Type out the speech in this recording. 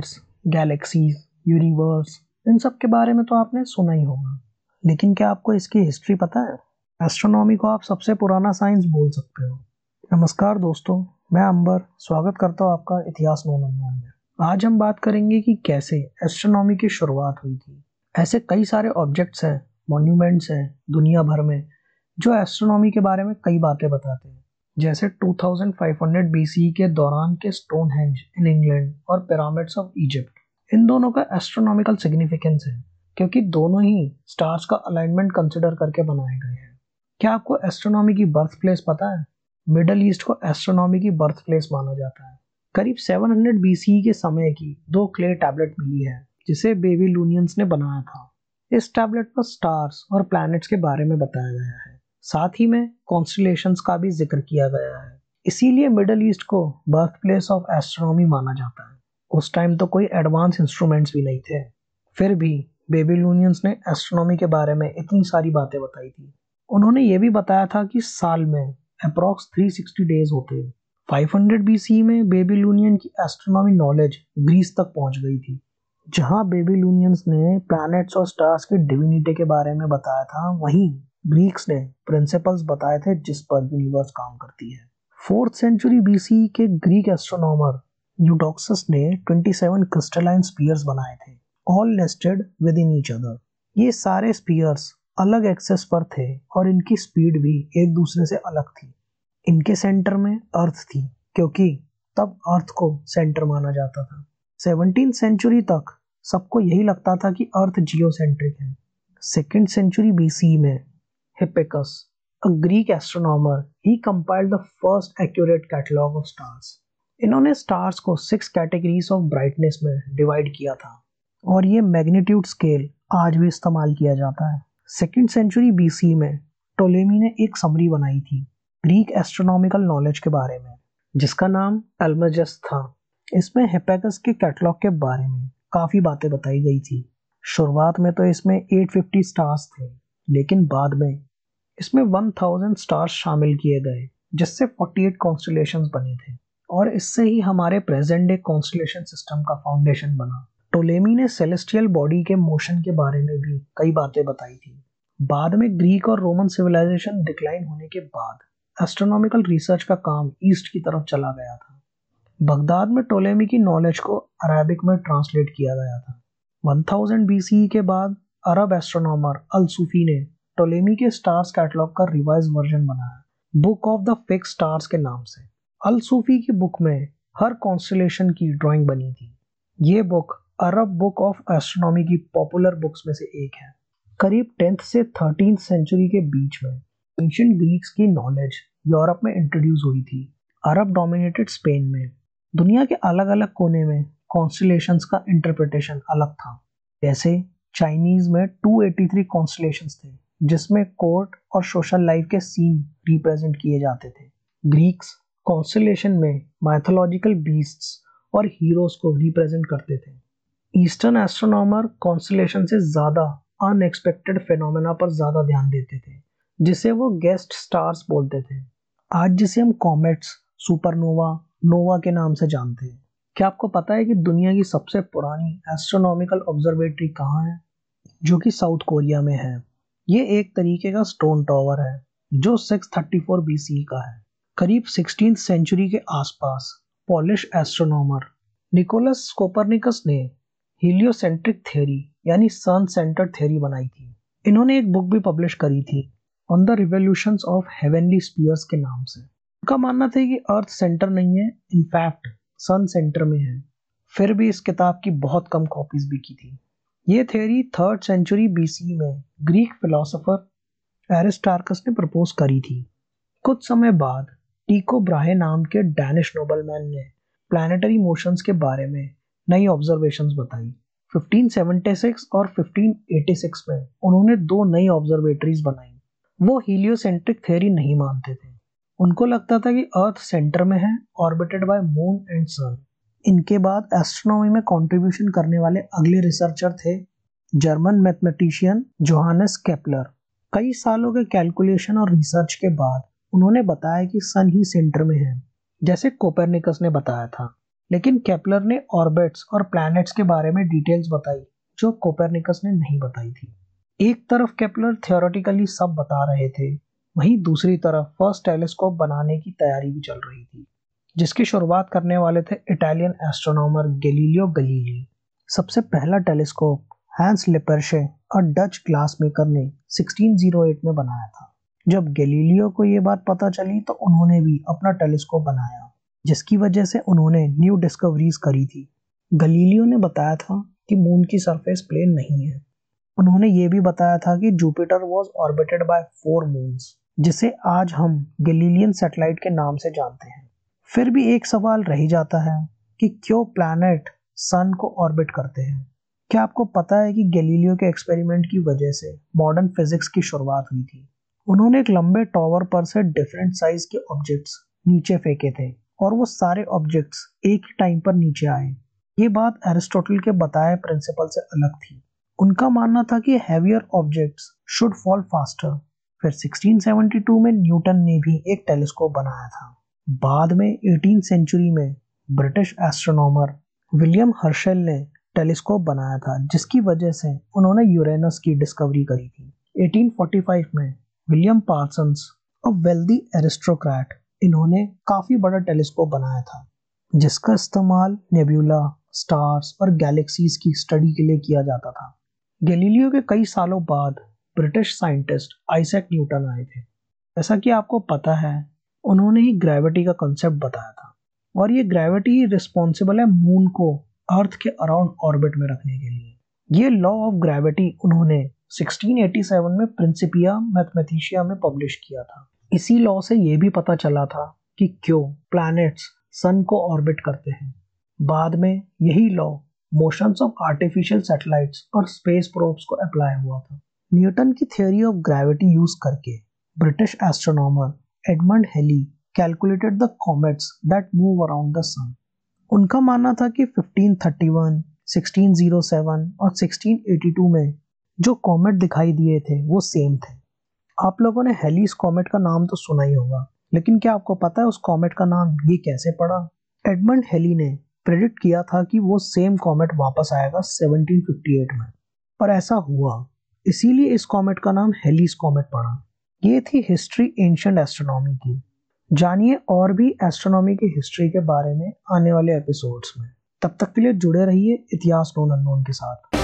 Stars galaxies universe in सब के बारे में तो आपने सुना ही होगा। लेकिन क्या आपको इसकी हिस्ट्री पता है? एस्ट्रोनॉमी को आप सबसे पुराना साइंस बोल सकते हो। नमस्कार दोस्तों, मैं अंबर, स्वागत करता हूँ आपका इतिहास नोन अनोन में। आज हम बात करेंगे कि कैसे एस्ट्रोनॉमी की शुरुआत हुई थी। ऐसे कई सारे ऑब्जेक्ट्स हैं मॉन्यूमेंट्स हैं, दुनिया भर में, जो एस्ट्रोनॉमी के बारे में कई बातें बताते हैं। जैसे 2500 BCE के दौरान के स्टोन हेंज इन इंग्लैंड और पिरामिड्स ऑफ़ इजिप्ट इन दोनों का एस्ट्रोनॉमिकल सिग्निफिकेंस है, क्योंकि दोनों ही स्टार्स का अलाइनमेंट कंसिडर करके बनाए गए हैं। क्या आपको एस्ट्रोनॉमी की बर्थ प्लेस पता है? मिडल ईस्ट को एस्ट्रोनॉमी की बर्थ प्लेस माना जाता है। करीब 700 BCE के समय की दो क्ले टैबलेट मिली है, जिसे बेबीलोनियंस ने बनाया था। इस टैबलेट पर स्टार्स और प्लैनेट्स के बारे में बताया गया है। साथ ही में कॉन्स्टलेशंस का भी ज़िक्र किया गया है। इसीलिए मिडल ईस्ट को बर्थ प्लेस ऑफ़ एस्ट्रोनॉमी माना जाता है। उस टाइम तो कोई एडवांस इंस्ट्रूमेंट्स भी नहीं थे। फिर भी बेबीलोनियंस ने एस्ट्रोनॉमी के बारे में इतनी सारी बातें बताई थी। उन्होंने ये भी बताया था कि साल में अप्रॉक्स 360 डेज़ होते हैं। 500 BC में बेबीलोनियन की एस्ट्रोनॉमी नॉलेज ग्रीस तक पहुँच गई थी। जहाँ बेबीलोनियंस ने प्लैनेट्स और स्टार्स की डिविनिटी के बारे में बताया था, वहीं ग्रीक्स ने प्रिंसिपल्स बताए थे जिस पर यूनिवर्स काम करती है। फोर्थ सेंचुरी बीसी के ग्रीक एस्ट्रोनॉमर यूडोक्सस ने 27 क्रिस्टलाइन स्पीयर्स बनाए थे all nested within each other ये सारे स्पीयर्स अलग एक्सेस पर थे और इनकी स्पीड भी एक दूसरे से अलग थी। इनके सेंटर में अर्थ थी, क्योंकि तब अर्थ को सेंटर माना जाता था। सेवनटीन सेंचुरी तक सबको यही लगता था कि अर्थ जियोसेंट्रिक है। सेकेंड सेंचुरी बीसी में Hipparchus, a Greek astronomer, he compiled the first accurate catalog of stars. इन्होंने स्टार्स को सिक्स कैटेगरीज ऑफ़ ब्राइटनेस में डिवाइड किया था। और ये मैग्नीट्यूड स्केल आज भी इस्तेमाल किया जाता है। सेकेंड सेंचुरी बीसी में टोलेमी ने एक समरी बनाई थी ग्रीक एस्ट्रोनॉमिकल नॉलेज के बारे में जिसका नाम एल्मजस था। इसमें हेपेकस के कैटलॉग के बारे में काफ़ी बातें बताई गई थी। शुरुआत में तो इसमें 850 स्टार्स थे लेकिन बाद में इसमें 1000 स्टार्स शामिल किए गए, जिससे 48 कॉन्स्टलेशन बने थे। और इससे ही हमारे प्रेजेंट डे कॉन्स्टलेशन सिस्टम का फाउंडेशन बना। टोलेमी ने सेलेस्टियल बॉडी के मोशन के बारे में भी कई बातें बताई थी। बाद में ग्रीक और रोमन सिविलाइजेशन डिक्लाइन होने के बाद एस्ट्रोनॉमिकल रिसर्च का काम ईस्ट की तरफ़ चला गया था। बगदाद में टोलेमी की नॉलेज को अरबिक में ट्रांसलेट किया गया था। 1000 बीसी के बाद अरब एस्ट्रोनॉमर अल सूफी ने टोलेमी के स्टार्स कैटलॉग का रिवाइज वर्जन बनाया book of the fix stars के नाम से। अल सूफी की बुक में हर कॉन्स्टलेशन की ड्राइंग बनी थी। ये book Arab book of astronomy की पॉपुलर बुक्स में से एक है। करीब टेंथ से थर्टीन सेंचुरी के बीच में एंशियंट ग्रीक्स की नॉलेज यूरोप में इंट्रोड्यूस हुई थी। अरब डोमिनेटेड स्पेन में। दुनिया के अलग अलग कोने में कॉन्स्टलेशंस का इंटरप्रिटेशन अलग था। जैसे चाइनीज़ में 283 कॉन्स्टलेशंस थे। जिसमें कोर्ट और सोशल लाइफ के सीन रिप्रेजेंट किए जाते थे। ग्रीक्स कॉन्स्टलेशन में माइथोलॉजिकल बीस्ट्स और हीरोज को रिप्रेजेंट करते थे। ईस्टर्न एस्ट्रोनॉमर कॉन्स्टलेशन से ज़्यादा अनएक्सपेक्टेड फेनोमेना पर ज़्यादा ध्यान देते थे, जिसे वो गेस्ट स्टार्स बोलते थे। आज जिसे हम कॉमेट्स सुपरनोवा नोवा के नाम से जानते हैं। क्या आपको पता है कि दुनिया की सबसे पुरानी एस्ट्रोनॉमिकल ऑब्जर्वेटरी कहाँ है? जो कि साउथ कोरिया में है। ये एक तरीके का स्टोन टावर है, जो 634 बीसी का है। करीब 16th सेंचुरी के आसपास पॉलिश एस्ट्रोनॉमर निकोलस कोपरनिकस ने हीलियोसेंट्रिक थ्योरी यानी सन सेंटर थ्योरी बनाई थी। इन्होंने एक बुक भी पब्लिश करी थी on the revolution of heavenly spheres के नाम से। उनका मानना था कि अर्थ सेंटर नहीं है इनफैक्ट सन सेंटर में है। फिर भी इस किताब की बहुत कम कॉपीज बिकी थी। ये थ्योरी थर्ड सेंचुरी बीसी में ग्रीक फिलोसोफर एरिस्टार्कस ने प्रपोज करी थी। कुछ समय बाद टीको ब्राहे नाम के डैनिश नोबलमैन ने प्लानिटरी मोशंस के बारे में नई ऑब्जर्वेशंस बताई। 1576 और 1586 में उन्होंने दो नई ऑब्जर्वेटरीज बनाई। वो हीलियोसेंट्रिक थ्योरी नहीं मानते थे। उनको लगता था कि अर्थ सेंटर में है orbited by moon and sun इनके बाद एस्ट्रोनॉमी में कंट्रीब्यूशन करने वाले अगले रिसर्चर थे जर्मन मैथमेटिशियन जोहानस केपलर कई सालों के कैलकुलेशन और रिसर्च के बाद उन्होंने बताया कि सन ही सेंटर में है, जैसे कोपरनिकस ने बताया था। लेकिन केपलर ने ऑर्बिट्स और प्लैनेट्स के बारे में डिटेल्स बताई, जो कोपरनिकस ने नहीं बताई थी। एक तरफ़ केपलर थियोरेटिकली सब बता रहे थे, वहीं दूसरी तरफ़ फ़र्स्ट टेलीस्कोप बनाने की तैयारी भी चल रही थी। जिसकी शुरुआत करने वाले थे इटालियन एस्ट्रोनॉमर गैलीलियो गलीली। सबसे पहला टेलीस्कोप हैंस लेपर्शे और डच ग्लास मेकर ने 1608 में बनाया था। जब गैलीलियो को ये बात पता चली तो उन्होंने भी अपना टेलीस्कोप बनाया, जिसकी वजह से उन्होंने न्यू डिस्कवरीज करी थी। गलीलियो ने बताया था कि मून की सरफेस प्लेन नहीं है। उन्होंने ये भी बताया था कि Jupiter was orbited by four moons जिसे आज हम गलीलियन सैटेलाइट के नाम से जानते हैं। फिर भी एक सवाल रह जाता है कि क्यों प्लैनेट सन को ऑर्बिट करते हैं? क्या आपको पता है कि गैलीलियो के एक्सपेरिमेंट की वजह से मॉडर्न फिजिक्स की शुरुआत हुई थी? उन्होंने एक लंबे टॉवर पर से डिफरेंट साइज़ के ऑब्जेक्ट्स नीचे फेंके थे और वो सारे ऑब्जेक्ट्स एक ही टाइम पर नीचे आए। ये बात एरिस्टोटल के बताए प्रिंसिपल से अलग थी। उनका मानना था कि heavier objects should fall faster फिर 1672 में न्यूटन ने भी एक टेलीस्कोप बनाया था। बाद में 18 सेंचुरी में ब्रिटिश एस्ट्रोनॉमर विलियम हर्शल ने टेलीस्कोप बनाया था, जिसकी वजह से उन्होंने यूरेनस की डिस्कवरी करी थी। 1845 में William Parsons a wealthy aristocrat इन्होंने काफ़ी बड़ा टेलीस्कोप बनाया था, जिसका इस्तेमाल नेब्यूला स्टार्स और गैलेक्सीज की स्टडी के लिए किया जाता था। गैलीलियो के कई सालों बाद ब्रिटिश साइंटिस्ट आइजैक न्यूटन आए थे। जैसा कि आपको पता है उन्होंने ही ग्रेविटी का कॉन्सेप्ट बताया था। और ये ग्रेविटी ही रिस्पॉन्सिबल है मून को अर्थ के अराउंड ऑर्बिट में रखने के लिए। ये लॉ ऑफ़ ग्रेविटी उन्होंने 1687 में प्रिंसिपिया मैथमेटिशिया में पब्लिश किया था। इसी लॉ से ये भी पता चला था कि क्यों प्लैनेट्स सन को ऑर्बिट करते हैं। बाद में यही law motions of artificial satellites और स्पेस प्रोब्स को अप्लाई हुआ था। न्यूटन की थ्योरी ऑफ़ ग्रेविटी यूज़ करके British astronomer Edmund Halley calculated the comets that move around the sun. उनका मानना था कि 1531, 1607 और 1682 में जो कॉमेट दिखाई दिए थे वो सेम थे। आप लोगों ने हेलीस कॉमेट का नाम तो सुना ही होगा लेकिन क्या आपको पता है उस कॉमेट का नाम ये कैसे पड़ा? एडमंड हेली ने प्रेडिक्ट किया था कि वो सेम कॉमेट वापस आएगा 1758 में। पर ऐसा हुआ इसीलिए इस कॉमेट का नाम हेलीस कॉमेट पड़ा। ये थी हिस्ट्री एंशंट एस्ट्रोनॉमी की। जानिए और भी एस्ट्रोनॉमी की हिस्ट्री के बारे में आने वाले एपिसोड्स में। तब तक के लिए जुड़े रहिए इतिहास नोन अननोन के साथ।